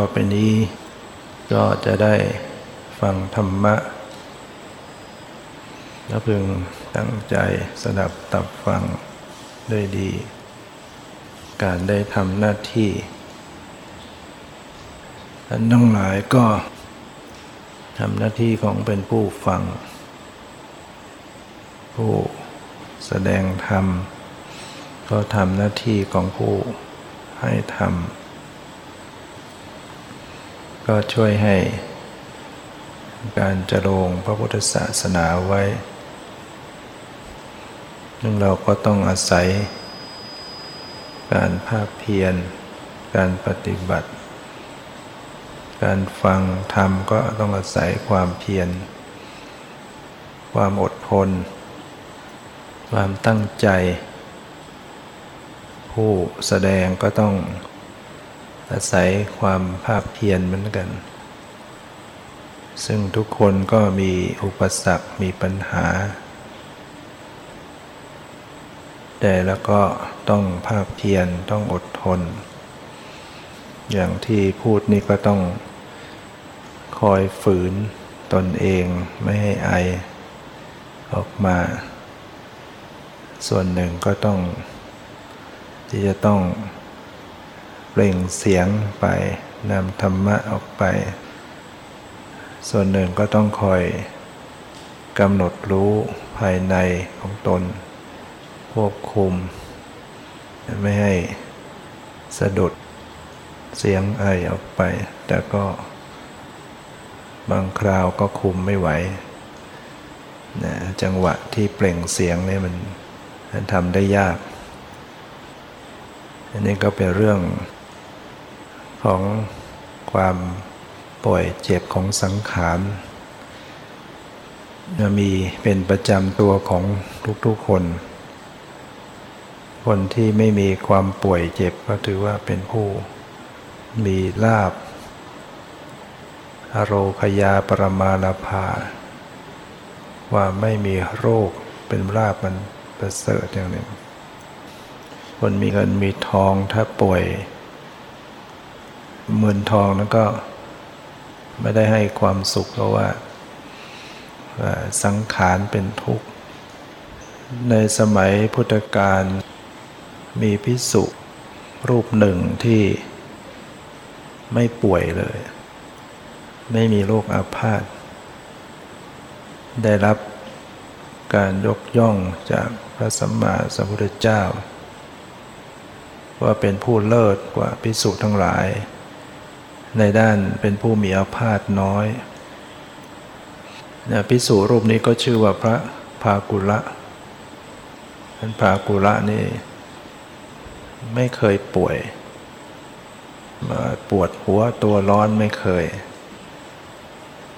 ต่อไปนี้ ก็จะได้ฟังธรรมะ แล้วพึงตั้งใจสดับตับฟังด้วยดี การได้ทำหน้าที่ท่านทั้งหลายก็ทำหน้าที่ของเป็นผู้ฟัง ผู้แสดงธรรม ก็ทำหน้าที่ของผู้ให้ธรรม ก็ช่วยให้การจะลงพระพุทธศาสนาไว้ซึ่งเราก็ต้องอาศัย การภาคเพียร การปฏิบัติ การฟังธรรมก็ต้องอาศัยความเพียร ความอดทน ความตั้งใจ ผู้แสดงก็ต้อง อาศัยความภาคเพียรเหมือนกัน ซึ่งทุกคนก็มีอุปสรรคมีปัญหา แต่แล้วก็ต้องภาคเพียรต้องอดทน อย่างที่พูดนี่ก็ต้องคอยฝืนตนเองไม่ให้ไอออกมา ส่วนหนึ่งก็ต้อง ที่จะต้อง เปล่งเสียงไปนำธรรมะออกไป ส่วนหนึ่งก็ต้องคอยกำหนดรู้ภายในของตน ควบคุม ไม่ให้สะดุดเสียงไอออกไป แต่ก็บางคราวก็คุมไม่ไหวนะจังหวะที่เปล่งเสียงนี่มันทำได้ยาก อันนี้ก็เป็นเรื่อง ของความป่วยเจ็บของสังขารมีเป็นประจำตัวของทุกๆคน คนที่ไม่มีความป่วยเจ็บก็ถือว่าเป็นผู้มีลาบอโรคยาปรมาลาภา ว่าไม่มีโรคเป็นลาบมันประเสริฐอย่างหนึ่งคนมีเงินมีทองถ้าป่วย เงินทองนั้นก็ไม่ได้ให้ความสุขเพราะว่าสังขารเป็นทุกข์ ในสมัยพุทธกาลมีพิสุรูปหนึ่งที่ไม่ป่วยเลย ไม่มีโรคอาพาธได้รับการยกย่องจากพระสัมมาสัมพุทธเจ้า ว่าเป็นผู้เลิศกว่าพิสุทั้งหลาย ในด้านเป็นผู้มีอาพาธน้อยนะพิสุรูปนี้ก็ชื่อว่าพระภากุละท่านภากุละนี่ ไม่เคยป่วย มาปวดหัวตัวร้อนไม่เคย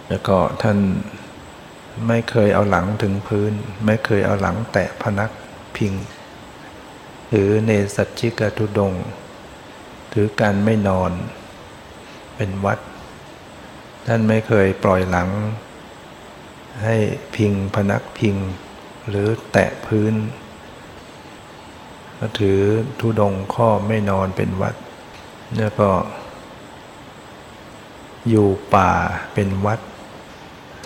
แล้วก็ท่านไม่เคยเอาหลังถึงพื้น ไม่เคยเอาหลังแตะพนักพิง หรือเนสัจจิกทุดง ถือการไม่นอน เป็นวัด ท่านไม่เคยปล่อยหลัง ให้พิงพนักพิง หรือแตะพื้นก็ถือทุดงข้อไม่นอนเป็นวัด แล้วก็ อยู่ป่าเป็นวัด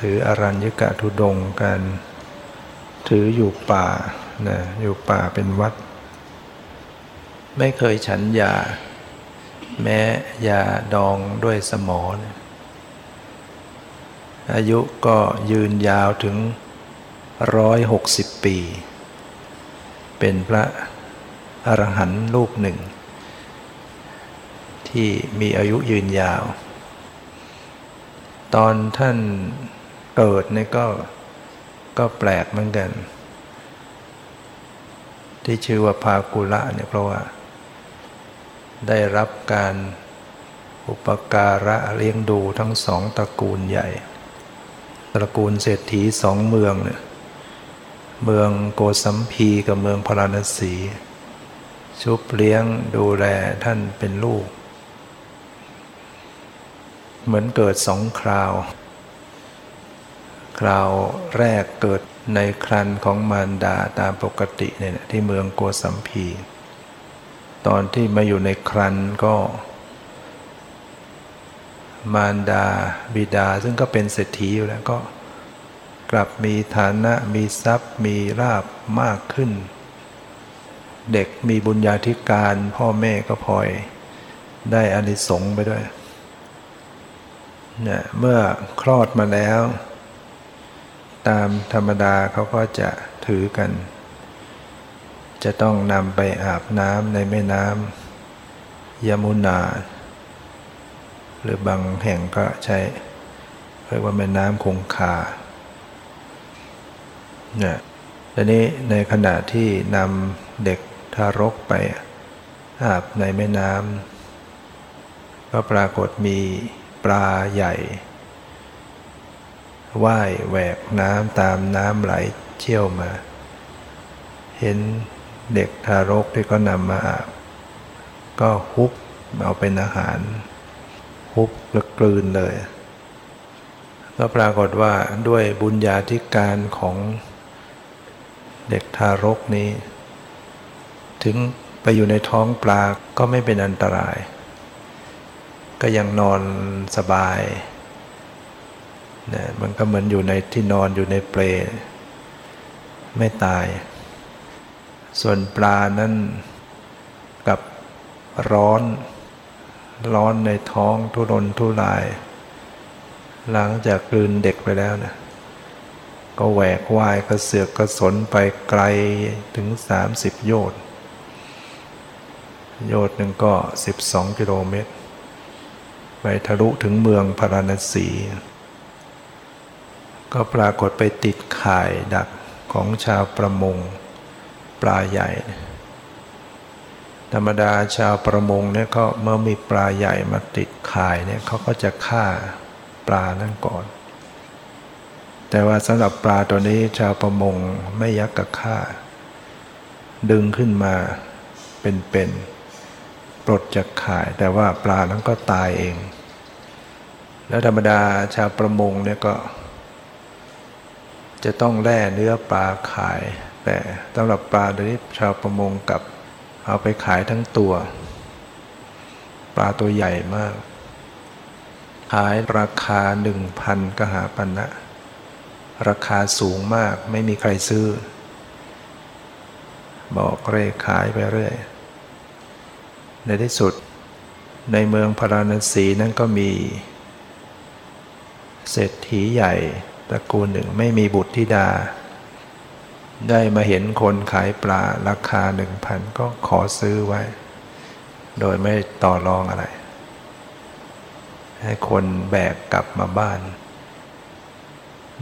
ถืออรัญญกะทุดงกัน ถืออยู่ป่านะอยู่ป่าเป็นวัด ไม่เคยฉันยา แม้ยาดองด้วยสมอนอายุก็ยืนยาวถึงร้อยหกสิบปี เป็นพระอรหันต์รูปหนึ่ง ที่มีอายุยืนยาว ตอนท่านเกิดนี่ก็ก็แปลกเหมือนกัน ที่ชื่อว่าพากุละเนี่ยเพราะว่า ได้รับการอุปการะเลี้ยงดูทั้งสองตระกูลใหญ่ ตระกูลเศรษฐีสองเมืองเนี่ยเมืองโกสัมพีกับเมืองพาราณสีชุบเลี้ยงดูแลท่านเป็นลูก เหมือนเกิดสองคราว คราวแรกเกิดในครันของมารดาตามปกติเนี่ยที่เมืองโกสัมพี ตอนที่มาอยู่ในครันก็ มารดาบิดาซึ่งก็เป็นเศรษฐีอยู่แล้วก็กลับมีฐานะมีทรัพย์ มีราบมากขึ้น เด็กมีบุญญาธิการพ่อแม่ก็พลอยได้อานิสงส์ไปด้วยเนี่ยเมื่อคลอดมาแล้ว ตามธรรมดาเขาก็จะถือกัน จะต้องนำไปอาบน้ำในแม่น้ำยมุนา หรือบางแห่งก็ใช้เรียกว่าแม่น้ำคงคาเนี่ยทีนี้ในขณะที่นำเด็กทารกไปอาบในแม่น้ำก็ปรากฏมีปลาใหญ่ว่ายแหวกน้ำตามน้ำไหลเชี่ยวมา เห็น เด็กทารกที่ก็นำมาอาบก็ฮุบเอาเป็นอาหารฮุบแล้วกลืนเลยก็ปรากฏว่าด้วยบุญญาธิการของเด็กทารกนี้ ถึงไปอยู่ในท้องปลาก็ไม่เป็นอันตราย ก็ยังนอนสบายนะมันก็เหมือนอยู่ในที่นอนอยู่ในเปลไม่ตาย ส่วนปลานั้นกับร้อน ร้อนในท้องทุรนทุราย หลังจากกลืนเด็กไปแล้วนะก็แหวกว่ายกระเสือกกระสนไปไกลถึง 30 โยชน์โยชน์หนึ่งก็ 12 กิโลเมตร ไปทะลุถึงเมืองพาราณสี ก็ปรากฏไปติดข่ายดักของชาวประมง ปลาใหญ่ ธรรมดาชาวประมงเนี่ยก็เมื่อมีปลาใหญ่มาติดข่ายเนี่ยเขาก็จะฆ่าปลานั่นก่อน แต่ว่าสำหรับปลาตัวนี้ชาวประมงไม่ยักกะฆ่า ดึงขึ้นมาเป็นๆปลดจากข่าย แต่ว่าปลานั้นก็ตายเอง แล้วธรรมดาชาวประมงเนี่ยก็จะต้องแล่เนื้อปลาขาย แต่สำหรับปลาตัวนี้ชาวประมงกับเอาไปขายทั้งตัว ปลาตัวใหญ่มาก ขายราคาหนึ่งพันกหาปันนะ ราคาสูงมากไม่มีใครซื้อ บอกเร่ขายไปเรื่อย ในที่สุดในเมืองพาราณสีนั้นก็มี เศรษฐีใหญ่ตระกูลหนึ่งไม่มีบุตรธิดา ได้มาเห็นคนขายปลาราคาหนึ่งพันก็ขอซื้อไว้ โดยไม่ต่อรองอะไร ให้คนแบกกลับมาบ้าน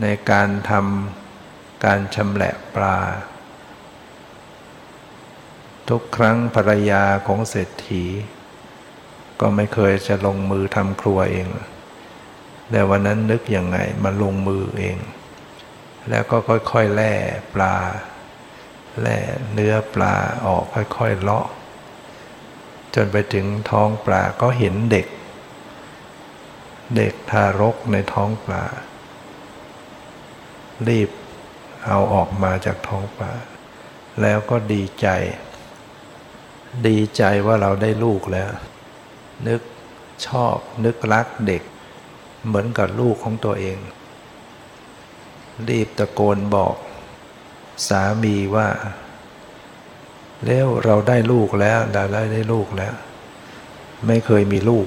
ในการทำการชำแหละปลา ทุกครั้งภรรยาของเศรษฐี ก็ไม่เคยจะลงมือทำครัวเอง แต่วันนั้นนึกยังไงมาลงมือเอง แล้วก็ค่อยๆแล่ปลา แล่เนื้อปลาออกค่อยๆเลาะ จนไปถึงท้องปลาก็เห็นเด็ก เด็กทารกในท้องปลา รีบเอาออกมาจากท้องปลา แล้วก็ดีใจ ดีใจว่าเราได้ลูกแล้ว นึกชอบนึกรักเด็ก เหมือนกับลูกของตัวเอง รีบตะโกนบอก สามีว่า แล้วเราได้ลูกแล้วเราได้ลูกแล้ว ไม่เคยมีลูก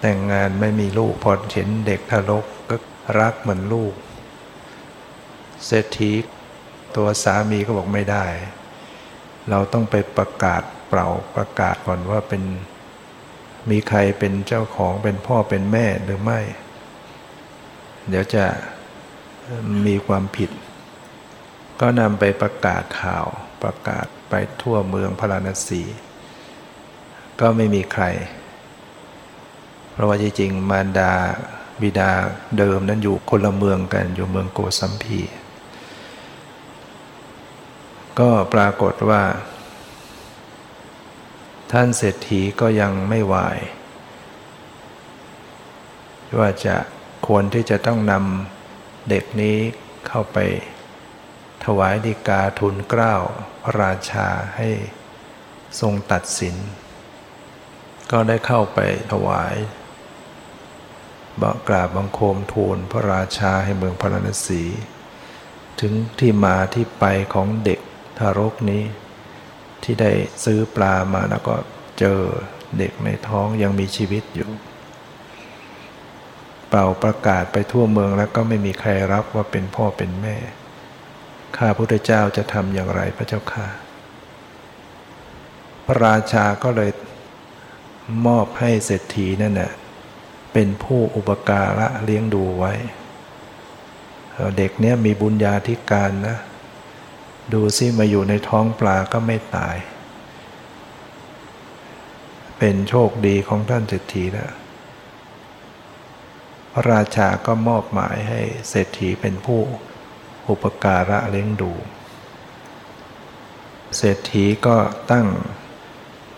แต่งงานไม่มีลูกพอเห็นเด็กทารกก็รักเหมือนลูก เศรษฐีตัวสามีก็บอกไม่ได้ เราต้องไปประกาศเปล่าประกาศก่อนว่าเป็นมีใครเป็นเจ้าของเป็นพ่อเป็นแม่หรือไม่ เดี๋ยวจะ มีความผิด ก็นำไปประกาศข่าวประกาศไปทั่วเมืองพาราณสี ก็ไม่มีใคร เพราะว่าจริงๆมารดาบิดาเดิมนั้นอยู่คนละเมืองกันอยู่เมืองโกสัมพี ก็ปรากฏว่า ท่านเศรษฐีก็ยังไม่วาย ว่าจะควรที่จะต้องนำ เด็กนี้เข้าไปถวายดีกาทุนเกล้าพระราชาให้ทรงตัดสิน ก็ได้เข้าไปถวายบกราบบังคมทูลพระราชาให้เมืองพระนศีถึงที่มาที่ไปของเด็กทารกนี้ ที่ได้ซื้อปลามาแล้วก็เจอเด็กในท้องยังมีชีวิตอยู่ เป่าประกาศไปทั่วเมืองแล้วก็ไม่มีใครรับว่าเป็นพ่อเป็นแม่ ข้าพุทธเจ้าจะทำอย่างไรพระเจ้าค่ะ พระราชาก็เลยมอบให้เศรษฐีนั่นแหละเป็นผู้อุปการะเลี้ยงดูไว้ เด็กเนี้ยมีบุญญาธิการนะ ดูซิมาอยู่ในท้องปลาก็ไม่ตาย เป็นโชคดีของท่านเศรษฐีนะ พระราชาก็มอบหมายให้เศรษฐีเป็นผู้อุปการะเลี้ยงดู เศรษฐีก็ตั้ง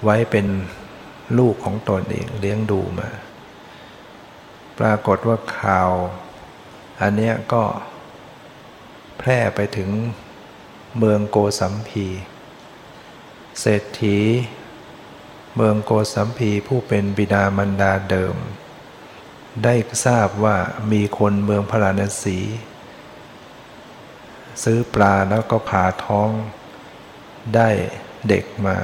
ไว้เป็นลูกของตนเองเลี้ยงดูมา ปรากฏว่าข่าว อันนี้ก็แพร่ไปถึงเมืองโกสัมพี เศรษฐี เมืองโกสัมพีผู้เป็นบิดามารดาเดิม ได้ทราบว่ามีคนเมืองพราณสีซื้อปลาแล้วก็ผ่าท้องได้เด็กมา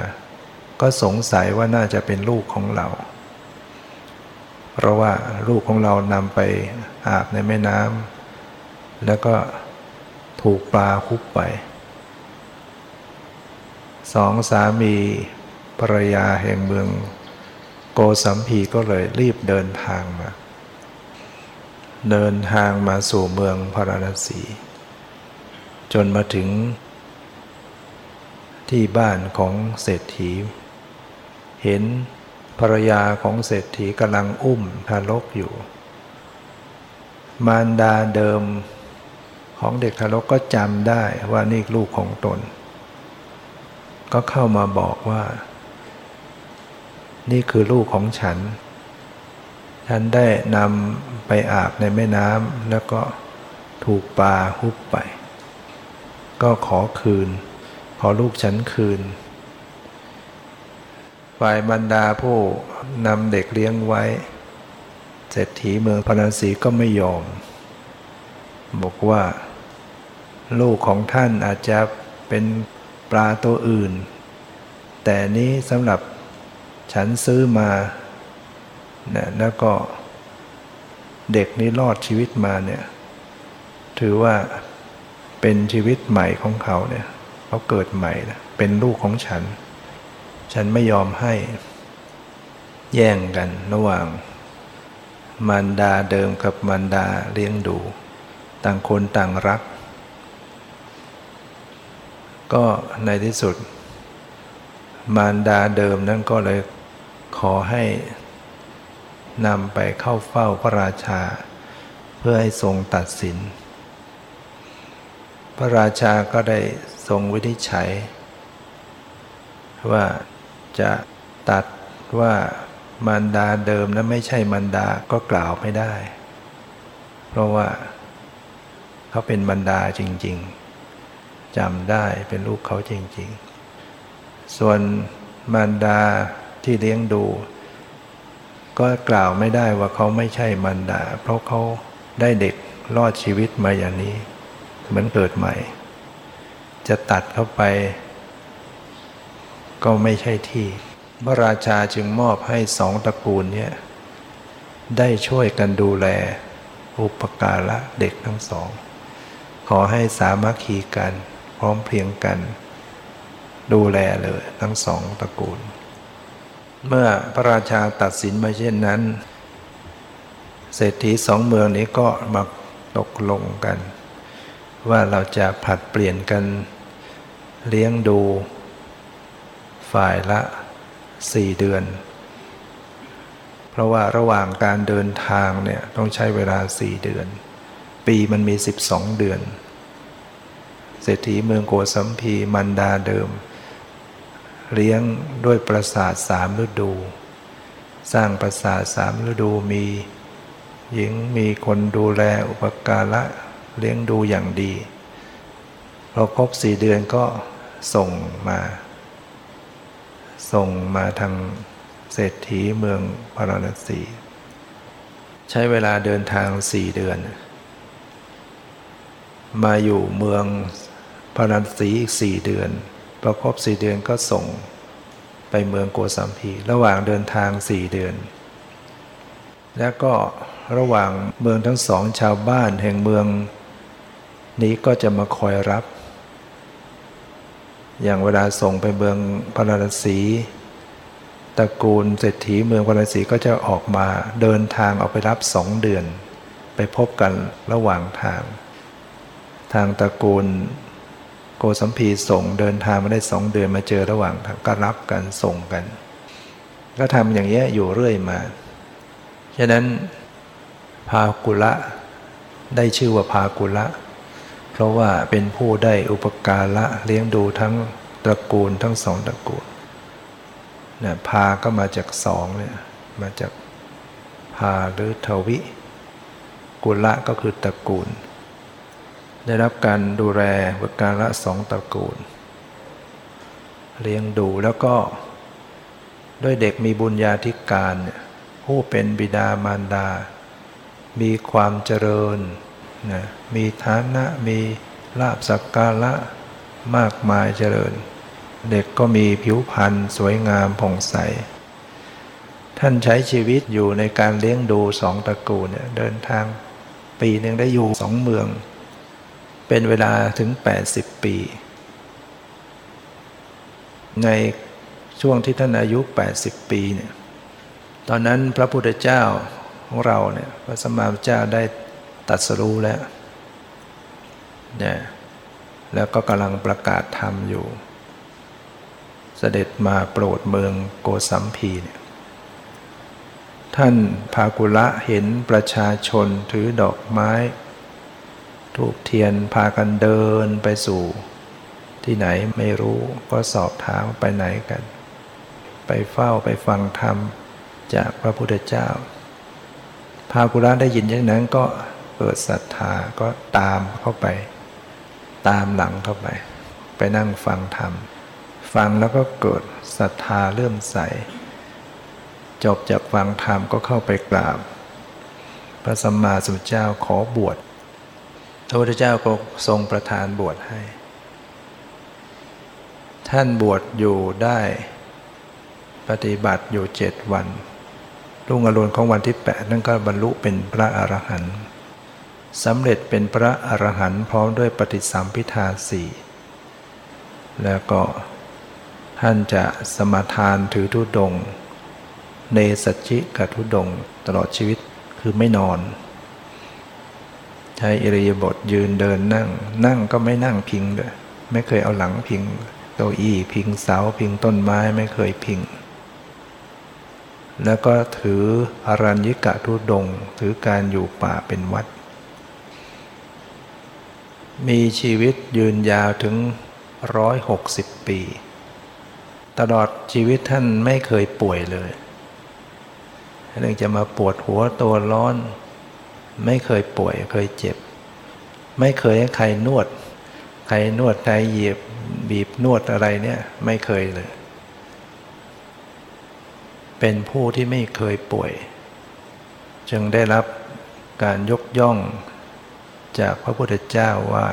ก็สงสัยว่าน่าจะเป็นลูกของเรา เพราะว่าลูกของเรานำไปอาบในแม่น้ำแล้วก็ถูกปลาคุบไปสองสามีภรรยาแห่งเมืองโกสัมพีก็เลยรีบเดินทางมา เดินทางมาสู่เมืองพาราณสี จนมาถึง ที่บ้านของเศรษฐี เห็นภรรยาของเศรษฐีกำลังอุ้มทารกอยู่ มารดาเดิมของเด็กทารกก็จำได้ว่านี่ลูกของตน ก็เข้ามาบอกว่า นี่คือลูกของฉัน ฉันได้นำไปอาบในแม่น้ำแล้วก็ถูกปลาฮุบไป ก็ขอคืน ขอลูกฉันคืน ฝ่ายบรรดาผู้นำเด็กเลี้ยงไว้เศรษฐีเมืองพนาสีก็ไม่ยอม บอกว่า ลูกของท่านอาจจะเป็นปลาตัวอื่น แต่นี้สำหรับฉันซื้อมา นี่ยแล้วก็เด็กนี้รอดชีวิตมาเนี่ย ถือว่าเป็นชีวิตใหม่ของเขาเนี่ยเขาเกิดใหม่นะเป็นลูกของฉัน ฉันไม่ยอมให้แย่งกันระหว่าง มารดาเดิมกับมารดาเลี้ยงดู ต่างคนต่างรัก ก็ในที่สุด มารดาเดิมนั้นก็เลยขอให้ นำไปเข้าเฝ้าพระราชา เพื่อให้ทรงตัดสิน พระราชาก็ได้ทรงวินิจฉัย ว่าจะตัดว่ามารดาเดิมนั้นไม่ใช่มารดาก็กล่าวไม่ได้ เพราะว่าเขาเป็นมารดาจริง ๆจำได้เป็นลูกเขาจริง ๆ ส่วนมารดาที่เลี้ยงดู ก็กล่าวไม่ได้ว่าเขาไม่ใช่มารดา เพราะเขาได้เด็กรอดชีวิตมาอย่างนี้ เหมือนเกิดใหม่ จะตัดเข้าไป ก็ไม่ใช่ที่ พระราชาจึงมอบให้สองตระกูลเนี่ยได้ช่วยกันดูแล อุปการะเด็กทั้งสอง ขอให้สามัคคีกัน พร้อมเพรียงกัน ดูแลเลยทั้งสองตระกูล เมื่อพระราชาตัดสินมาเช่นนั้น เศรษฐีสองเมืองนี้ก็มาตกลงกัน ว่าเราจะผัดเปลี่ยนกันเลี้ยงดูฝ่ายละสี่เดือน เพราะว่าระหว่างการเดินทางเนี่ยต้องใช้เวลาสี่เดือน ปีมันมีสิบสองเดือน เศรษฐีเมืองโกสัมพีมันดาเดิม เลี้ยงด้วยประสาทสามฤดู สร้างประสาทสามฤดูมี หญิงมีคนดูแลอุปการะเลี้ยงดูอย่างดี พอครบสี่เดือนก็ส่งมา ส่งมาทางเศรษฐีเมืองพาราณสี ใช้เวลาเดินทางสี่เดือน มาอยู่เมืองพาราณสีอีกสี่เดือน พอครบสี่เดือนก็ส่งไปเมืองโกสัมพี ระหว่างเดินทางสี่เดือน แล้วก็ระหว่างเมืองทั้งสองชาวบ้านแห่งเมืองนี้ก็จะมาคอยรับ อย่างเวลาส่งไปเมืองพาราณสีตระกูลเศรษฐีเมืองพาราณสีก็จะออกมาเดินทางออกไปรับสองเดือน ไปพบกันระหว่างทาง ทางตระกูล โกสัมพีส่งเดินทางมาได้สองเดือนมาเจอระหว่างทางก็รับกันส่งกัน ก็ทำอย่างนี้อยู่เรื่อยมาฉะนั้นพากุละได้ชื่อว่าพากุละ เพราะว่าเป็นผู้ได้อุปการะเลี้ยงดูทั้งตระกูลทั้งสองตระกูลนะพาก็มาจากสองเนี่ยมาจากพาหรือทวิ กุละก็คือตระกูล ได้รับการดูแลอุการะสองตระกูล เลี้ยงดูแล้วก็ด้วยเด็กมีบุญญาธิการ ผู้เป็นบิดามารดา มีความเจริญนะมีฐานะมีลาบสักการะมากมายเจริญ เด็กก็มีผิวพรรณสวยงามผ่องใส ท่านใช้ชีวิตอยู่ในการเลี้ยงดูสองตระกูลเนี่ยเดินทางปีหนึ่งได้อยู่สองเมือง เป็นเวลาถึง 80 ปี ในช่วงที่ท่านอายุ 80 ปีเนี่ยตอนนั้นพระพุทธเจ้าของเราเนี่ยพระสมมาเจ้าได้ตัดสรู้แล้วเนี่ยแล้วก็กำลังประกาศธรรมอยู่ เสด็จมาโปรดเมืองโกสัมพีเนี่ยท่านภากุละเห็นประชาชนถือดอกไม้ ทูบเทียนพากันเดินไปสู่ ที่ไหนไม่รู้ก็สอบถามไปไหนกัน ไปเฝ้าไปฟังธรรมจากพระพุทธเจ้าภากุละได้ยินอย่างนั้นก็เกิดศรัทธาก็ตามเข้าไป ตามหลังเข้าไป ไปนั่งฟังธรรม ฟังแล้วก็เกิดศรัทธาเลื่อมใส จบจากฟังธรรมก็เข้าไปกราบ พระสัมมาสัมพุทธเจ้าขอบวช พระพุทธเจ้าก็ทรงประทานบวชให้ ท่านบวชอยู่ได้ปฏิบัติอยู่เจ็ดวันรุ่งอรุณของวันที่แปดนั่นก็บรรลุเป็นพระอรหันต์สำเร็จเป็นพระอรหันต์พร้อมด้วยปฏิสัมพิทาสี่แล้วก็ท่านจะสมาทานถือทุดง เนสัจิกับทุดง ตลอดชีวิตคือไม่นอน ใช้อิริยาบถยืนเดินนั่ง นั่งก็ไม่นั่งพิงด้วยไม่เคยเอาหลังพิงเก้าอี้พิงเสาพิงต้นไม้ไม่เคยพิง แล้วก็ถืออรัญญิกะทุดง ถือการอยู่ป่าเป็นวัด มีชีวิตยืนยาวถึงร้อยหกสิบปี ตลอดชีวิตท่านไม่เคยป่วยเลยเรื่องจะมาปวดหัวตัวร้อน ไม่เคยป่วยเคยเจ็บ ไม่เคยให้ใครนวด ใครนวดใครเหยียบบีบนวดอะไรเนี่ย ไม่เคยเลย เป็นผู้ที่ไม่เคยป่วย จึงได้รับการยกย่องจากพระพุทธเจ้าว่า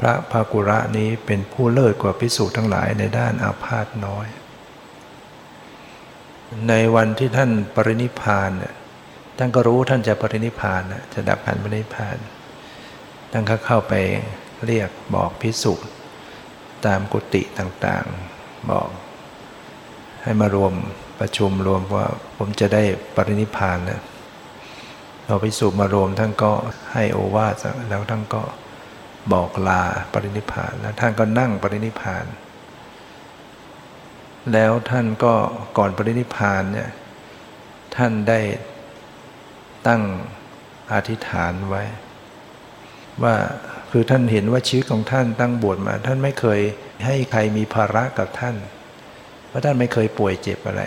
พระภากุระนี้เป็นผู้เลิศกว่าพิสูจน์ทั้งหลายในด้านอาพาธน้อย ในวันที่ท่านปรินิพานเนี่ย ท่านก็รู้ท่านจะปรินิพานจะดับขันปรินิพานท่านก็เข้าไปเรียกบอกพิสุตามกุฏิต่างๆบอก ให้มารวมประชุมรวมว่าผมจะได้ปรินิพานนะเราพิสุมารวมท่านก็ให้โอวาสแล้วท่านก็บอกลาปรินิพานแล้วท่านก็นั่งปรินิพาน แล้วท่านก็ก่อนปรินิพานเนี่ยท่านได้ ตั้งอธิษฐานไว้ ว่าคือท่านเห็นว่าชีวิตของท่านตั้งบวชมา ท่านไม่เคยให้ใครมีภาระกับท่าน เพราะท่านไม่เคยป่วยเจ็บอะไร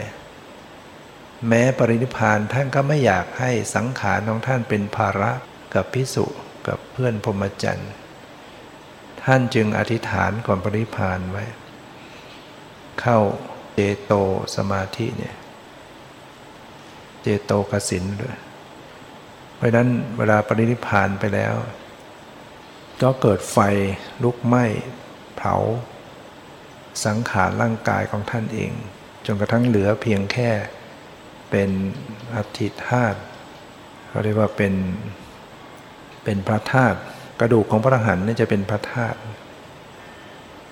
แม้ปรินิพานท่านก็ไม่อยากให้สังขารของท่านเป็นภาระกับพิสุกับเพื่อนพรหมจรรย์ท่านจึงอธิษฐานก่อนปรินิพานไว้ เข้าเจโตสมาธิเนี่ย เจโตกสินด้วย เพราะนั้นเวลาปรินิพานไปแล้ว ก็เกิดไฟลุกไหม้เผา สังขารร่างกายของท่านเอง จนกระทั่งเหลือเพียงแค่เป็นอัฐิธาตุเขาเรียกว่าเป็นเป็นพระธาตุกระดูกของพระอรหันต์นี่จะเป็นพระธาตุ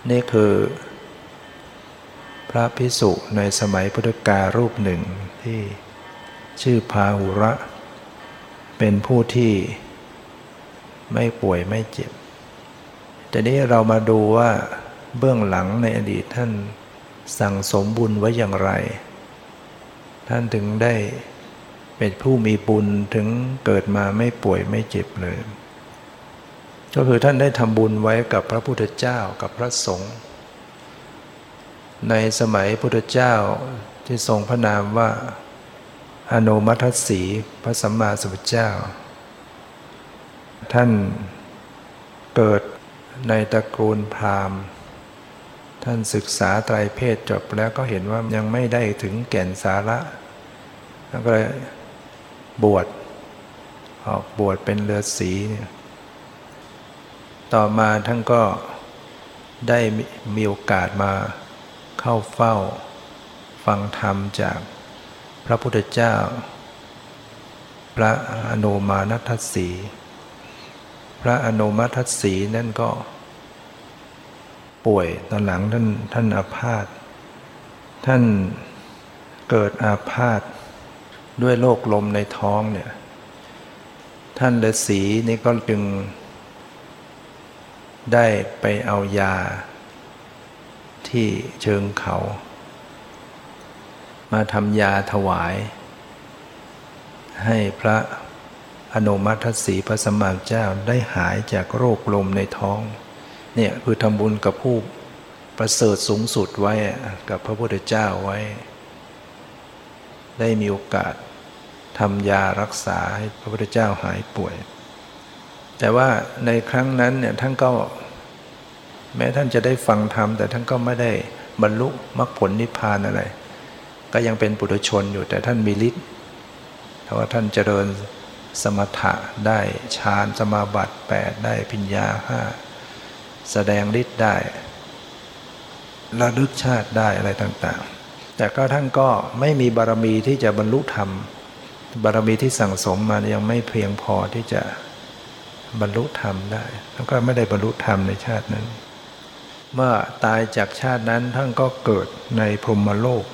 นี่คือ พระพิสุในสมัยพุทธกาลรูปหนึ่งที่ชื่อพาหุระเเป็นผู้ที่ไม่ป่วยไม่เจ็บแต่นี้เรามาดูว่าเบื้องหลังในอดีตท่านสั่งสมบุญไว้อย่างไร ท่านถึงได้เป็นผู้มีบุญถึงเกิดมาไม่ป่วยไม่เจ็บเลย ก็คือท่านได้ทำบุญไว้กับพระพุทธเจ้ากับพระสงฆ์ในสมัยพุทธเจ้าที่ทรงพระนามว่า อนุมัติสีพระสัมมาสัมพุทธเจ้า ท่านเกิดในตระกูลพราหมณ์ ท่านศึกษาไตรเพศจบแล้วก็เห็นว่ายังไม่ได้ถึงแก่นสาระแล้วก็เลยบวชออกบวชเป็นเลือสีต่อมาท่านก็ได้มีโอกาสมาเข้าเฝ้า ฟังธรรมจาก พระพุทธเจ้า พระอนุมานัทสี พระอนุมาทัศสีนั่นก็ ป่วยตอนหลังท่านท่านอาพาธท่านเกิดอาพาธด้วยโรคลมในท้องเนี่ย ท่านฤาษีนี่ก็จึง ได้ไปเอายา ที่เชิงเขา มาทำยาถวาย ให้พระอนุมัติสีพระสมมาเจ้าได้หายจากโรคลมในท้อง เนี่ยคือทำบุญกับผู้ประเสริฐสูงสุดไว้กับพระพุทธเจ้าไว้ ได้มีโอกาสทำยารักษาให้พระพุทธเจ้าหายป่วย แต่ว่าในครั้งนั้นเนี่ยท่านก็ แม้ท่านจะได้ฟังธรรมแต่ท่านก็ไม่ได้บรรลุมรรคผลนิพพานอะไร ก็ยังเป็นปุถุชนอยู่แต่ท่านมีฤทธิ์เพราะว่าท่านเจริญสมถะได้ฌานสมาบัติแปดได้พิญญาห้าแสดงฤทธิ์ได้ระลึกชาติได้อะไรต่างๆ แต่ก็ท่านก็ไม่มีบารมีที่จะบรรลุธรรม บารมีที่สั่งสมมายังไม่เพียงพอที่จะบรรลุธรรมได้แล้วก็ไม่ได้บรรลุธรรมในชาตินั้น เมื่อตายจากชาตินั้นท่านก็เกิดในพรหมโลก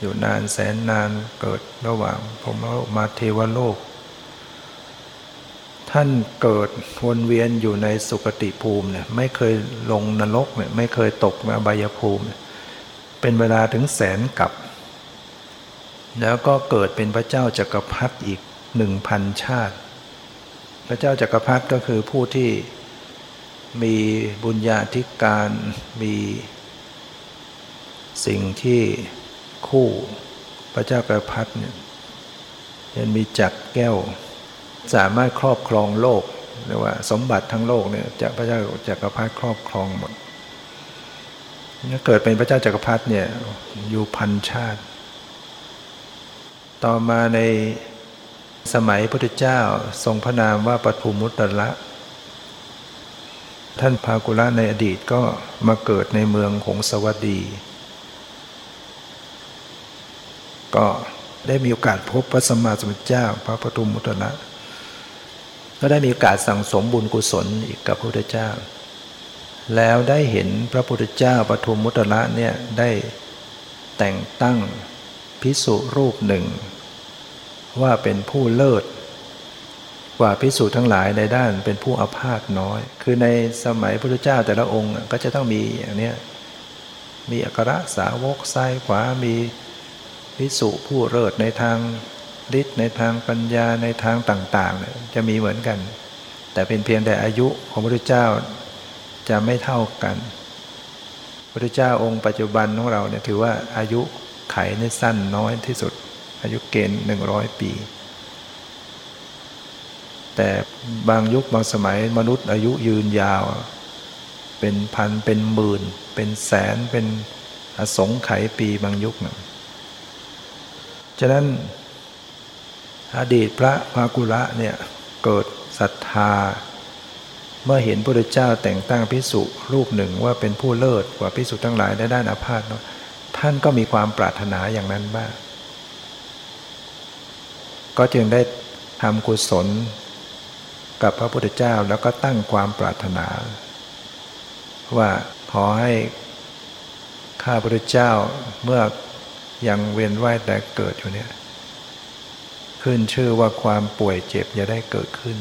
อยู่นานแสนนานเกิดระหว่างผมมาเทวโลก ท่านเกิดวนเวียนอยู่ในสุคติภูมิเนี่ยไม่เคยลงนรกเนี่ยไม่เคยตกมาบายภูมิ เป็นเวลาถึงแสนกับ แล้วก็เกิดเป็นพระเจ้าจักรพรรดิอีกหนึ่งพันชาติ พระเจ้าจักรพรรดิก็คือผู้ที่มีบุญญาธิการมีสิ่งที่ คู่พระเจ้ากระพัดเนี่ยยังมีจักรแก้ว สามารถครอบครองโลกเรียกว่า สมบัติทั้งโลกเนี่ยจะพระเจ้าจักรพรรดิครอบครองหมดถ้าเกิดเป็นพระเจ้าจักรพรรดิเนี่ยอยู่พันชาติ ต่อมาในสมัยพุทธเจ้าทรงพระนามว่าปฐุมุตตละ ท่านพากุละในอดีตก็มาเกิดในเมืองหงสวัสดี ก็ได้มีโอกาสพบพระสัมมาสัมพุทธเจ้า พระปทุมมุตระก็ได้มีโอกาสสั่งสมบุญกุศลอีกกับพระพุทธเจ้า แล้วได้เห็นพระพุทธเจ้าปทุมมุตระเนี่ยได้แต่งตั้งพิสุรูปหนึ่ง ว่าเป็นผู้เลิศกว่าพิสูจน์ทั้งหลายในด้านเป็นผู้อาพาธน้อย คือในสมัยพระพุทธเจ้าแต่ละองค์ก็จะต้องมีอย่างนี้มีอัครสาวกซ้ายขวามี พิสุผู้เลิศในทางฤทธิ์ในทางปัญญาในทางต่างๆ จะมีเหมือนกัน แต่เป็นเพียงแต่อายุของพระพุทธเจ้าจะไม่เท่ากันพระพุทธเจ้าองค์ปัจจุบันของเราเนี่ยถือว่าอายุไขในสั้นน้อยที่สุด อายุเกณฑ์หนึ่งร้อยปี แต่บางยุคบางสมัยมนุษย์อายุยืนยาว เป็นพันเป็นหมื่น เป็นแสนเป็นอสงไขยปีบางยุคนะ ฉะนั้นอดีตพระภากุระเนี่ยเกิดศรัทธา เมื่อเห็นพระเจ้าแต่งตั้งพิสุรูปหนึ่งว่าเป็นผู้เลิศกว่าพิสุทั้งหลายในด้านอาพาธท่านก็มีความปรารถนาอย่างนั้นบ้างก็จึงได้ทำกุศลกับพระพุทธเจ้าแล้วก็ตั้งความปรารถนา ว่าขอให้ข้าพระพุทธเจ้าเมื่อ ยังเวียนว่ายแต่เกิดอยู่เนี่ย ขึ้นชื่อว่าความป่วยเจ็บอย่าได้เกิดขึ้น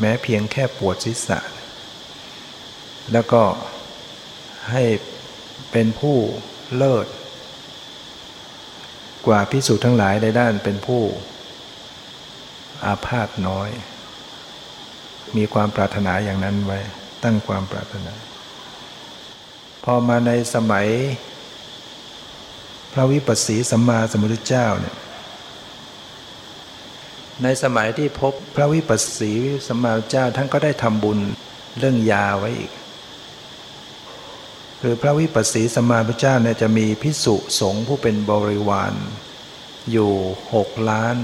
แม้เพียงแค่ปวดศีรษะ แล้วก็ให้เป็นผู้เลิศ กว่าพิสูจน์ทั้งหลายในด้านเป็นผู้ อาพาธน้อย มีความปรารถนาอย่างนั้นไว้ ตั้งความปรารถนา พอมาในสมัย พระวิปัสสีสัมมาสัมพุทธเจ้าเนี่ยในสมัยที่พบพระวิปัสสีสัมมาเจ้าท่านก็ได้ทำบุญเรื่องยาไว้อีก คือพระวิปัสสีสัมมาพุทธเจ้าเนี่ยจะมีพิสุสงฆ์ผู้เป็นบริวาร อยู่หกล้าน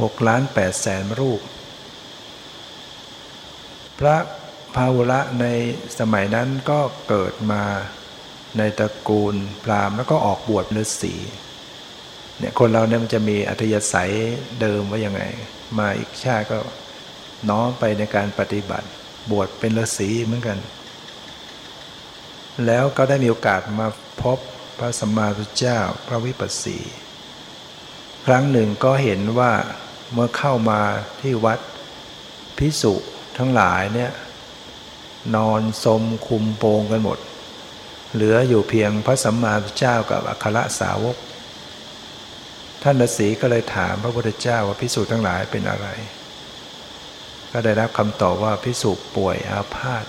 หกล้านแปดแสนรูป พระภาวระในสมัยนั้นก็เกิดมา ในตระกูลพราหมณ์แล้วก็ออกบวชฤาษีเนี่ยคนเราเนี่ยมันจะมีอัธยาศัยเดิมว่ายังไง มาอีกชาติก็น้อมไปในการปฏิบัติ บวชเป็นฤาษีเหมือนกัน แล้วก็ได้มีโอกาสมาพบพระสัมมาสัมพุทธเจ้าพระวิปัสสี ครั้งหนึ่งก็เห็นว่าเมื่อเข้ามาที่วัดพิสุทั้งหลายเนี่ยนอนสมคุมโปงกันหมด เหลืออยู่เพียงพระสัมมาสัมพุทธเจ้ากับอัครสาวก ท่านฤาษีก็เลยถามพระพุทธเจ้าว่าพิสูจน์ทั้งหลายเป็นอะไร ก็ได้รับคำตอบว่าพิสูจน์ป่วยอาพาธ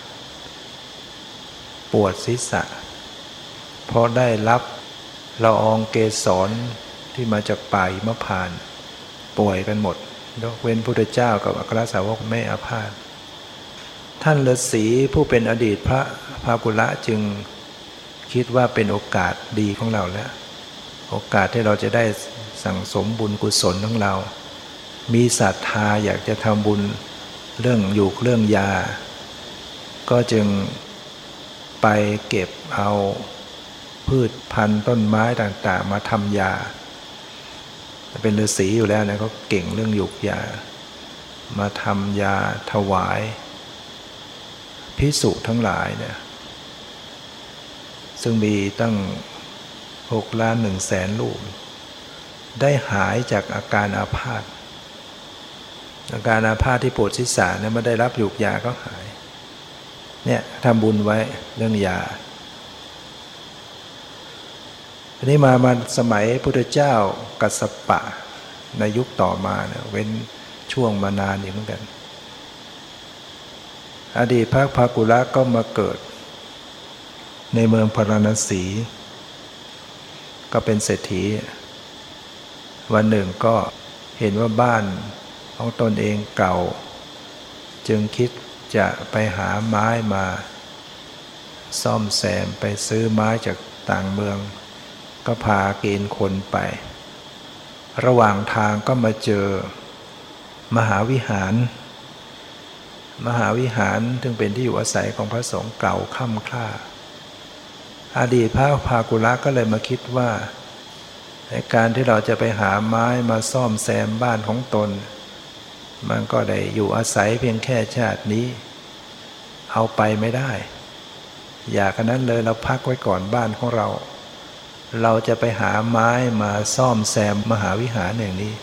ปวดศีรษะ เพราะได้รับละอองเกสรที่มาจากป่ายมะพาน ป่วยกันหมดยกเว้นพุทธเจ้ากับอัครสาวกไม่อาพาธท่านฤาษีผู้เป็นอดีตพระพากุละจึง คิดว่าเป็นโอกาสดีของเราแล้ว โอกาสที่เราจะได้สั่งสมบุญกุศลของเรา มีศรัทธาอยากจะทำบุญเรื่องอยู่เรื่องยา ก็จึงไปเก็บเอาพืชพันธุ์ต้นไม้ต่างๆ มาทำยา เป็นฤาษีอยู่แล้วนะเขาเก่งเรื่องหยุกยา มาทำยาถวาย พิสุทั้งหลายเนี่ย ซึ่งมีตั้งหกล้านหนึ่งแสนลูก ได้หายจากอาการอาพาธอาการอาพาธที่ปวดศีรษะเนี่ยไม่ได้รับหยุกยาก็หาย เนี่ยทำบุญไว้เรื่องยาอันนี้มามาสมัยพุทธเจ้ากัสปะในยุคต่อมาเนี่ยเว้นช่วงมานานอยู่เหมือนกัน อดีตพระภากุละก็มาเกิด ในเมืองพาราณสี ก็เป็นเศรษฐี วันหนึ่งก็เห็นว่าบ้านของตนเองเก่า จึงคิดจะไปหาไม้มา ซ่อมแซมไปซื้อไม้จากต่างเมือง ก็พาเกณฑ์คนไป ระหว่างทางก็มาเจอ มหาวิหาร มหาวิหารถึงเป็นที่อยู่อาศัยของพระสงฆ์เก่าค่ำคล้า อดีตพระพากุละก็เลยมาคิดว่าในการที่เราจะไปหาไม้มาซ่อมแซมบ้านของตน มันก็ได้อยู่อาศัยเพียงแค่ชาตินี้ เอาไปไม่ได้ อยากนั้นเลยเราพักไว้ก่อนบ้านของเรา เราจะไปหาไม้มาซ่อมแซมมหาวิหารแห่งนี้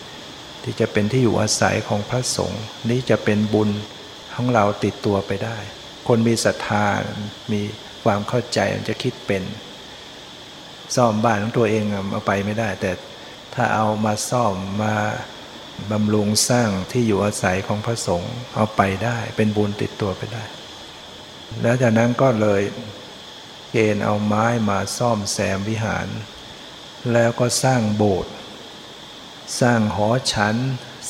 ที่จะเป็นที่อยู่อาศัยของพระสงฆ์นี้จะเป็นบุญของเราติดตัวไปได้ คนมีศรัทธามี ความเข้าใจมันจะคิดเป็น ซ่อมบ้านของตัวเองเอาไปไม่ได้ แต่ถ้าเอามาซ่อมมาบำรุงสร้างที่อยู่อาศัยของพระสงฆ์เอาไปได้ เป็นบุญติดตัวไปได้ แล้วจากนั้นก็เลยเกณฑ์เอาไม้มาซ่อมแซมวิหาร แล้วก็สร้างโบสถ์สร้างหอฉัน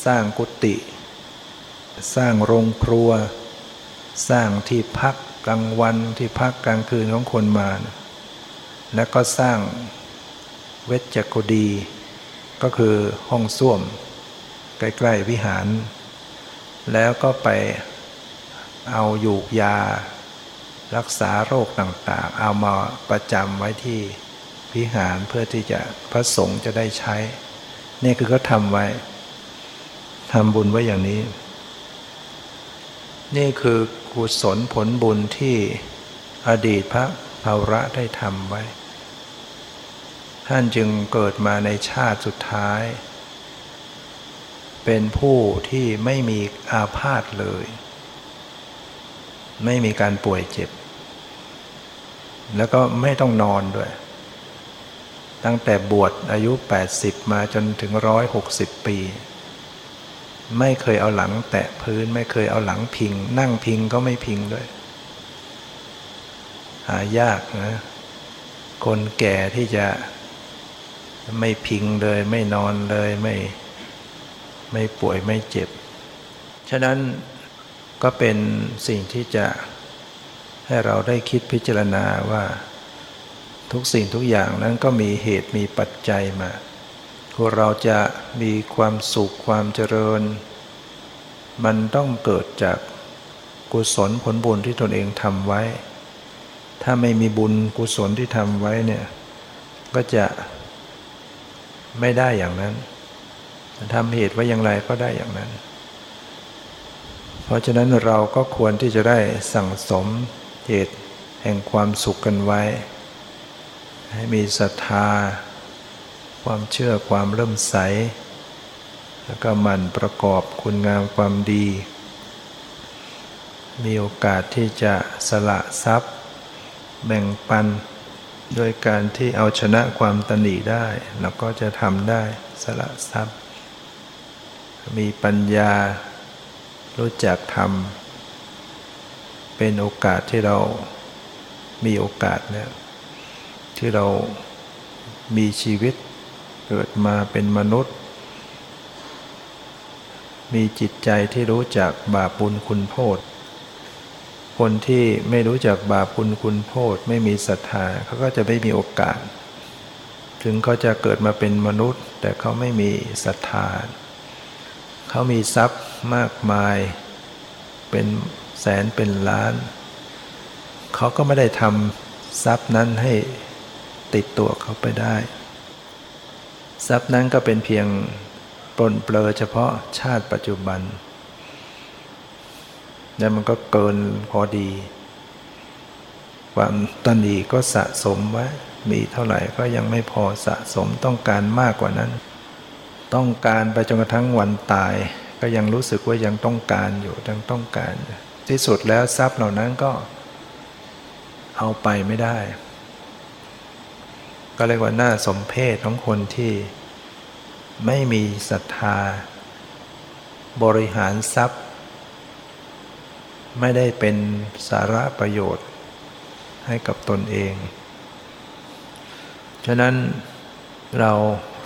สร้างกุฏิสร้างโรงครัว สร้างที่พัก กลางวันที่พักกลางคืนของคนมา แล้วก็สร้างเวชกุดี ก็คือห้องส้วม ใกล้ๆวิหาร แล้วก็ไปเอาอยู่ยา รักษาโรคต่างๆ เอามาประจำไว้ที่วิหารเพื่อที่จะพระสงฆ์จะได้ใช้ นี่คือเขาทำไว้ทำบุญไว้อย่างนี้ นี่คือกุศลผลบุญที่อดีตพระภาระได้ทำไว้ ท่านจึงเกิดมาในชาติสุดท้าย เป็นผู้ที่ไม่มีอาพาธเลย ไม่มีการป่วยเจ็บ แล้วก็ไม่ต้องนอนด้วย ตั้งแต่บวชอายุ 80 มาจนถึง 160 ปี ไม่เคยเอาหลังแตะพื้นไม่เคยเอาหลังพิง นั่งพิงก็ไม่พิงด้วย หายากนะ คนแก่ที่จะไม่พิงเลย ไม่นอนเลยไม่ไม่ป่วยไม่เจ็บ ฉะนั้นก็เป็นสิ่งที่จะให้เราได้คิดพิจารณาว่า ทุกสิ่งทุกอย่างนั้นก็มีเหตุมีปัจจัยมา เราจะมีความสุขความเจริญ มันต้องเกิดจากกุศลผลบุญที่ตนเองทำไว้ ถ้าไม่มีบุญกุศลที่ทำไว้เนี่ยก็จะไม่ได้อย่างนั้นทำเหตุไว้อย่างไรก็ได้อย่างนั้น เพราะฉะนั้นเราก็ควรที่จะได้สั่งสมเหตุแห่งความสุขกันไว้ ให้มีศรัทธา ความเชื่อความเริ่มใส แล้วก็หมั่นประกอบคุณงามความดี มีโอกาสที่จะสละทรัพย์ แบ่งปัน โดยการที่เอาชนะความตนีได้เราก็จะทำได้สละทรัพย์ มีปัญญารู้จักทำเป็นโอกาสที่เรามีโอกาสเนี่ยที่เรามีชีวิต เกิดมาเป็นมนุษย์ มีจิตใจที่รู้จักบาปบุญคุณโทษคนที่ไม่รู้จักบาปบุญคุณโทษไม่มีศรัทธาเขาก็จะไม่มีโอกาส ถึงเขาจะเกิดมาเป็นมนุษย์ แต่เขาไม่มีศรัทธาเขามีทรัพย์มากมาย เป็นแสนเป็นล้าน เขาก็ไม่ได้ทำทรัพย์นั้นให้ติดตัวเขาไปได้ ทรัพย์นั้นก็เป็นเพียงปลนเปลือเฉพาะชาติปัจจุบัน แล้วมันก็เกินพอดี ความตันดีก็สะสมไว้ มีเท่าไหร่ก็ยังไม่พอสะสมต้องการมากกว่านั้น ต้องการไปจนกระทั่งวันตาย ก็ยังรู้สึกว่ายังต้องการอยู่ยังต้องการ ที่สุดแล้วทรัพย์เหล่านั้นก็เอาไปไม่ได้ ก็เรียกว่าน่าสมเพชของคนที่ไม่มีศรัทธา บริหารทรัพย์ ไม่ได้เป็นสาระประโยชน์ให้กับตนเอง ฉะนั้นเรา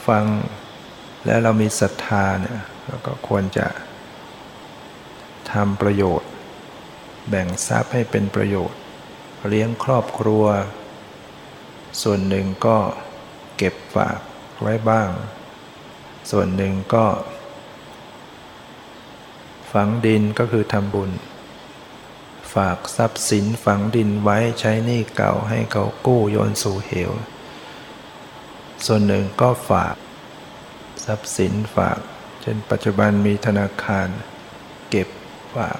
ฟังแล้วเรามีศรัทธาเนี่ยเราก็ควรจะทำประโยชน์ แบ่งทรัพย์ให้เป็นประโยชน์ เลี้ยงครอบครัว ส่วนหนึ่งก็เก็บฝากไว้บ้าง ส่วนหนึ่งก็ ฝังดินก็คือทำบุญ ฝากทรัพย์สินฝังดินไว้ใช้หนี้เก่าให้เขากู้โยนสู่เหว ส่วนหนึ่งก็ฝาก ทรัพย์สินฝาก เช่นปัจจุบันมีธนาคาร เก็บฝาก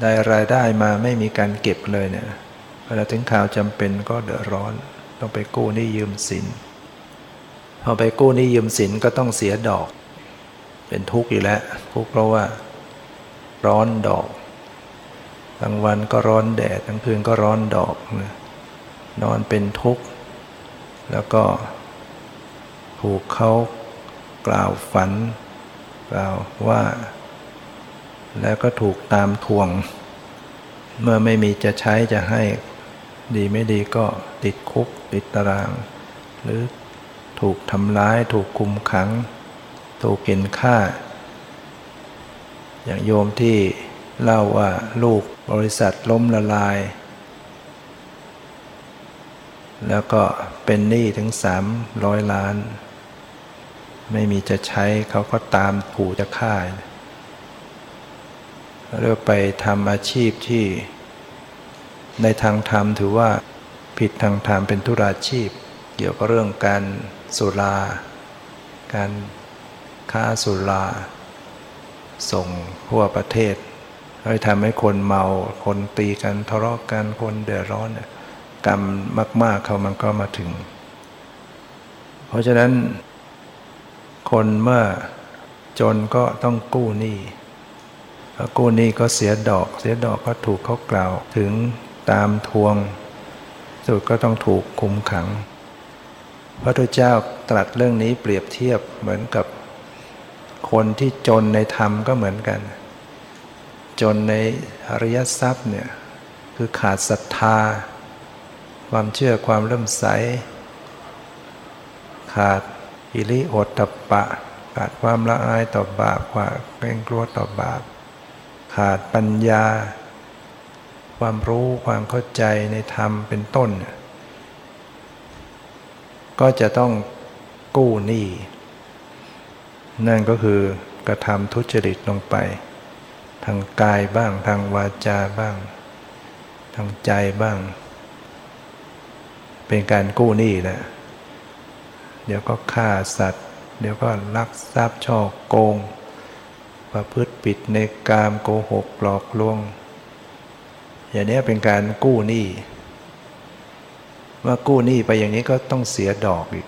ได้รายได้มาไม่มีการเก็บเลยเนี่ย เวลาถึงข่าวจำเป็นก็เดือดร้อน ต้องไปกู้นี่ยืมสินพอไปกู้นี่ยืมสินก็ต้องเสียดอก เป็นทุกข์อยู่แล้วทุกข์เพราะว่า ร้อนดอกกลางวันก็ร้อนแดดกลางคืนก็ร้อนดอกนะนอนเป็นทุกข์ แล้วก็ถูกเขากล่าวฝัน กล่าวว่า แล้วก็ถูกตามทวง เมื่อไม่มีจะใช้จะให้ ดีไม่ดีก็ติดคุกติดตาราง หรือถูกทำร้าย ถูกคุมขัง ถูกเก็นฆ่า อย่างโยมที่เล่าว่าลูกบริษัทล้มละลาย แล้วก็เป็นหนี้ถึงสามร้อยล้าน ไม่มีจะใช้เขาก็ตามขู่จะฆ่าเรียกไปทำอาชีพที่ ในทางธรรมถือว่าผิดทางธรรมเป็นธุราชีพ เกี่ยวกับเรื่องการสุรา การค้าสุรา ส่งทั่วประเทศให้ทำให้คนเมา คนตีกันทะเลาะกันคนเดือดร้อนเนี่ยกรรมมาก ๆเขามันก็มาถึง เพราะฉะนั้น คนเมื่อจนก็ต้องกู้หนี้กู้หนี้ก็เสียดอก เสียดอกก็ถูกเขากล่าว ถึง ตามทวง สุดก็ต้องถูกคุมขัง พระพุทธเจ้าตรัสเรื่องนี้เปรียบเทียบเหมือนกับคนที่จนในธรรมก็เหมือนกัน จนในอริยทรัพย์เนี่ยคือขาดศรัทธา ความเชื่อความเริ่มใส ขาดอิริโอตตปะ ขาดความละอายต่อบาปขาดเกรงกลัวต่อบาป ขาดปัญญา ความรู้ความเข้าใจในธรรมเป็นต้น ก็จะต้องกู้หนี้นั่นก็คือกระทำทุจริตลงไป ทางกายบ้างทางวาจาบ้าง ทางใจบ้าง เป็นการกู้หนี้แหละเดี๋ยวก็ฆ่าสัตว์ เดี๋ยวก็ลักทรัพย์ช่อโกง ประพฤติปิดในกามโกหกหลอกลวง อย่างนี้เป็นการกู้หนี้เมื่อกู้หนี้ไปอย่างนี้ก็ต้องเสียดอกอีก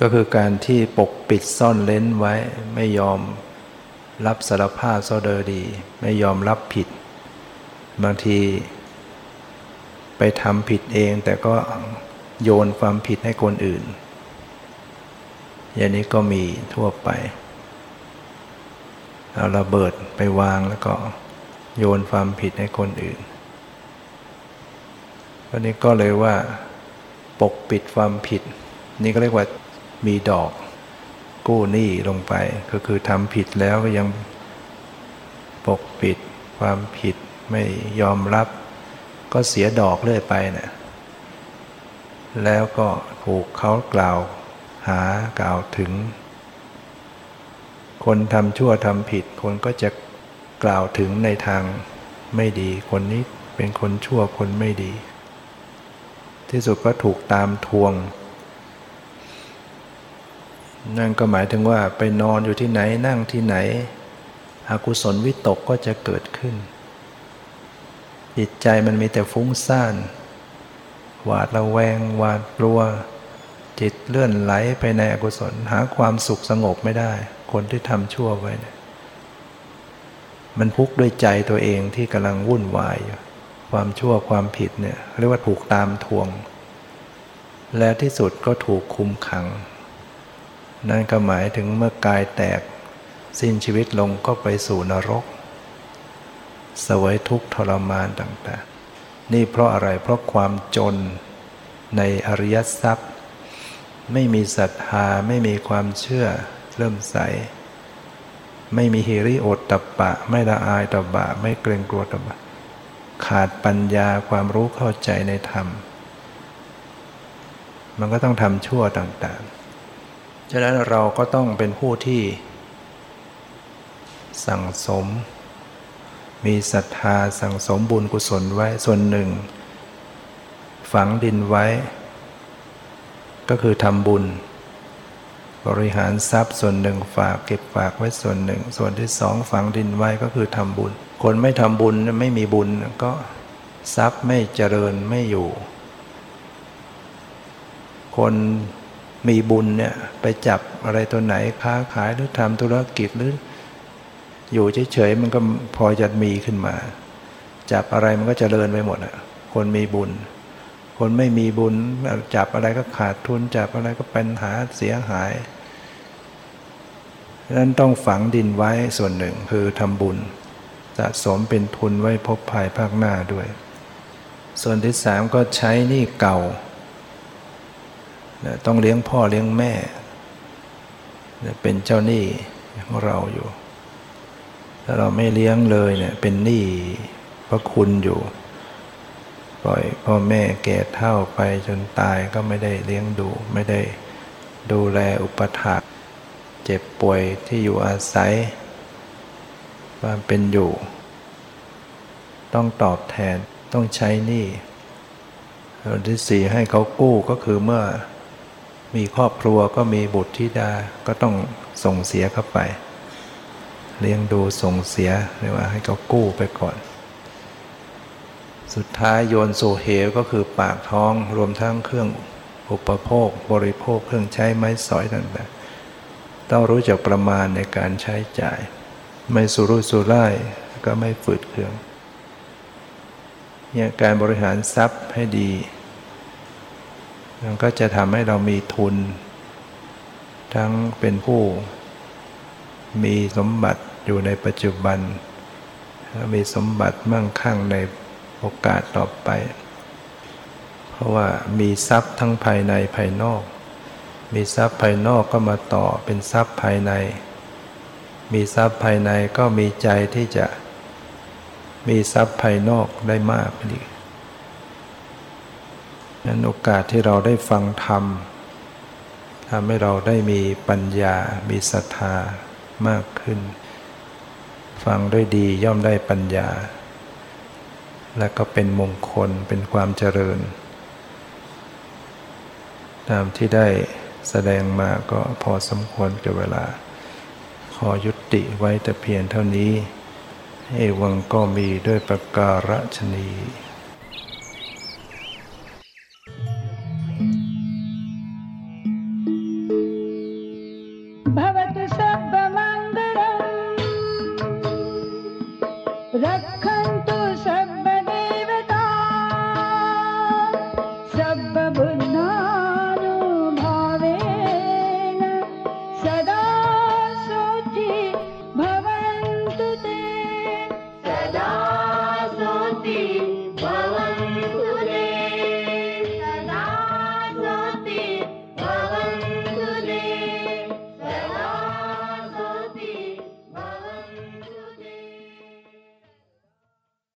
ก็คือการที่ปกปิดซ่อนเล้นไว้ไม่ยอมรับสารภาพโซเดอดี ไม่ยอมรับผิด บางที ไปทำผิดเองแต่ก็โยนความผิดให้คนอื่น อย่างนี้ก็มีทั่วไป เอาระเบิดไปวางแล้วก็ โยนความผิดให้คนอื่นวันนี้ก็เลยว่า ปกปิดความผิด นี่ก็เรียกว่ามีดอก กู้หนี้ลงไป ก็คือทำผิดแล้วก็ยังปกปิดความผิดไม่ยอมรับ ก็เสียดอกเรื่อยไปเนะี่ยแล้วก็ถูกเขากล่าวหากล่าวถึง คนทำชั่วทำผิด คนก็จะ กล่าวถึงในทางไม่ดีคนนี้เป็นคนชั่วคนไม่ดี ที่สุดก็ถูกตามทวง นั่นก็หมายถึงว่าไปนอนอยู่ที่ไหนนั่งที่ไหน อกุศลวิตกก็จะเกิดขึ้น จิตใจมันมีแต่ฟุ้งซ่าน หวาดระแวง หวาดกลัว จิตเลื่อนไหลไปในอกุศลหาความสุขสงบไม่ได้ คนที่ทำชั่วไว้เนี่ย มันพุกด้วยใจตัวเองที่กำลังวุ่นวายอยู่ความชั่วความผิดเนี่ยเรียกว่าถูกตามทวง และที่สุดก็ถูกคุมขัง นั่นก็หมายถึงเมื่อกายแตก สิ้นชีวิตลงก็ไปสู่นรก สวยทุกข์ทรมานต่างๆ นี่เพราะอะไรเพราะความจนในอริยทรัพย์ ไม่มีศรัทธาไม่มีความเชื่อเริ่มใส ไม่มีฮิริโอตตปะ ไม่ละอายต่อบาไม่เกรงกลัวต่อบาขาดปัญญาความรู้เข้าใจในธรรม มันก็ต้องทำชั่วต่างๆ ฉะนั้นเราก็ต้องเป็นผู้ที่ สั่งสม มีศรัทธาสั่งสมบุญกุศลไว้ส่วนหนึ่ง ฝังดินไว้ ก็คือทำบุญ บริหารทรัพย์ส่วนหนึ่งฝากเก็บฝากไว้ส่วนหนึ่ง ส่วนที่สองฝังดินไว้ก็คือทำบุญ คนไม่ทำบุญไม่มีบุญก็ทรัพย์ไม่เจริญไม่อยู่ คนมีบุญเนี่ยไปจับอะไรตัวไหนค้าขายหรือทำธุรกิจหรือ อยู่เฉยๆมันก็พอจะมีขึ้นมา จับอะไรมันก็เจริญไปหมดอะคนมีบุญ คนไม่มีบุญจับอะไรก็ขาดทุนจับอะไรก็เป็นหาเสียหายดังนั้นต้องฝังดินไว้ส่วนหนึ่งคือทำบุญสะสมเป็นทุนไว้พบภายภาคหน้าด้วย ส่วนที่สามก็ใช้หนี่เก่า ต้องเลี้ยงพ่อเลี้ยงแม่ เป็นเจ้าหนี้ของเราอยู่ ถ้าเราไม่เลี้ยงเลยเนี่ยเป็นหนี้พระคุณอยู่ ล่อยพ่อแม่แก่เท่าไปจนตายก็ไม่ได้เลี้ยงดู ไม่ได้ดูแลอุปถัมภ์เจ็บป่วยที่อยู่อาศัยความเป็นอยู่ ต้องตอบแทนต้องใช้หนี้ส่วนที่สี่ให้เขากู้ก็คือเมื่อมีครอบครัวก็มีบุตรธิดาก็ต้องส่งเสียเข้าไป เลี้ยงดูส่งเสียเรียกว่าให้เขากู้ไปก่อน สุดท้ายโยนโซเหวก็คือปากท้องรวมทั้งเครื่องอุปโภค บริโภคเครื่องใช้ไม้สอยต่างๆ ต้องรู้จักประมาณในการใช้จ่าย ไม่สุรุ่ยสุร่ายก็ไม่ฝืดเคืองเนี่ยการบริหารทรัพย์ให้ดี มันก็จะทำให้เรามีทุน ทั้งเป็นผู้มีสมบัติอยู่ในปัจจุบัน มีสมบัติมั่งคั่งใน โอกาสต่อไป เพราะว่ามีทรัพย์ทั้งภายในภายนอก มีทรัพย์ภายนอกก็มาต่อเป็นทรัพย์ภายใน มีทรัพย์ภายในก็มีใจที่จะมีทรัพย์ภายนอกได้มากอีนั้นโอกาสที่เราได้ฟังธรรมทำให้เราได้มีปัญญา มีศรัทธามากขึ้น ฟังด้วยดีย่อมได้ปัญญา และก็เป็นมงคลเป็นความเจริญ ตามที่ได้แสดงมาก็พอสมควรกับเวลา ขอยุติไว้แต่เพียงเท่านี้ เอวังก็มีด้วยประการฉนี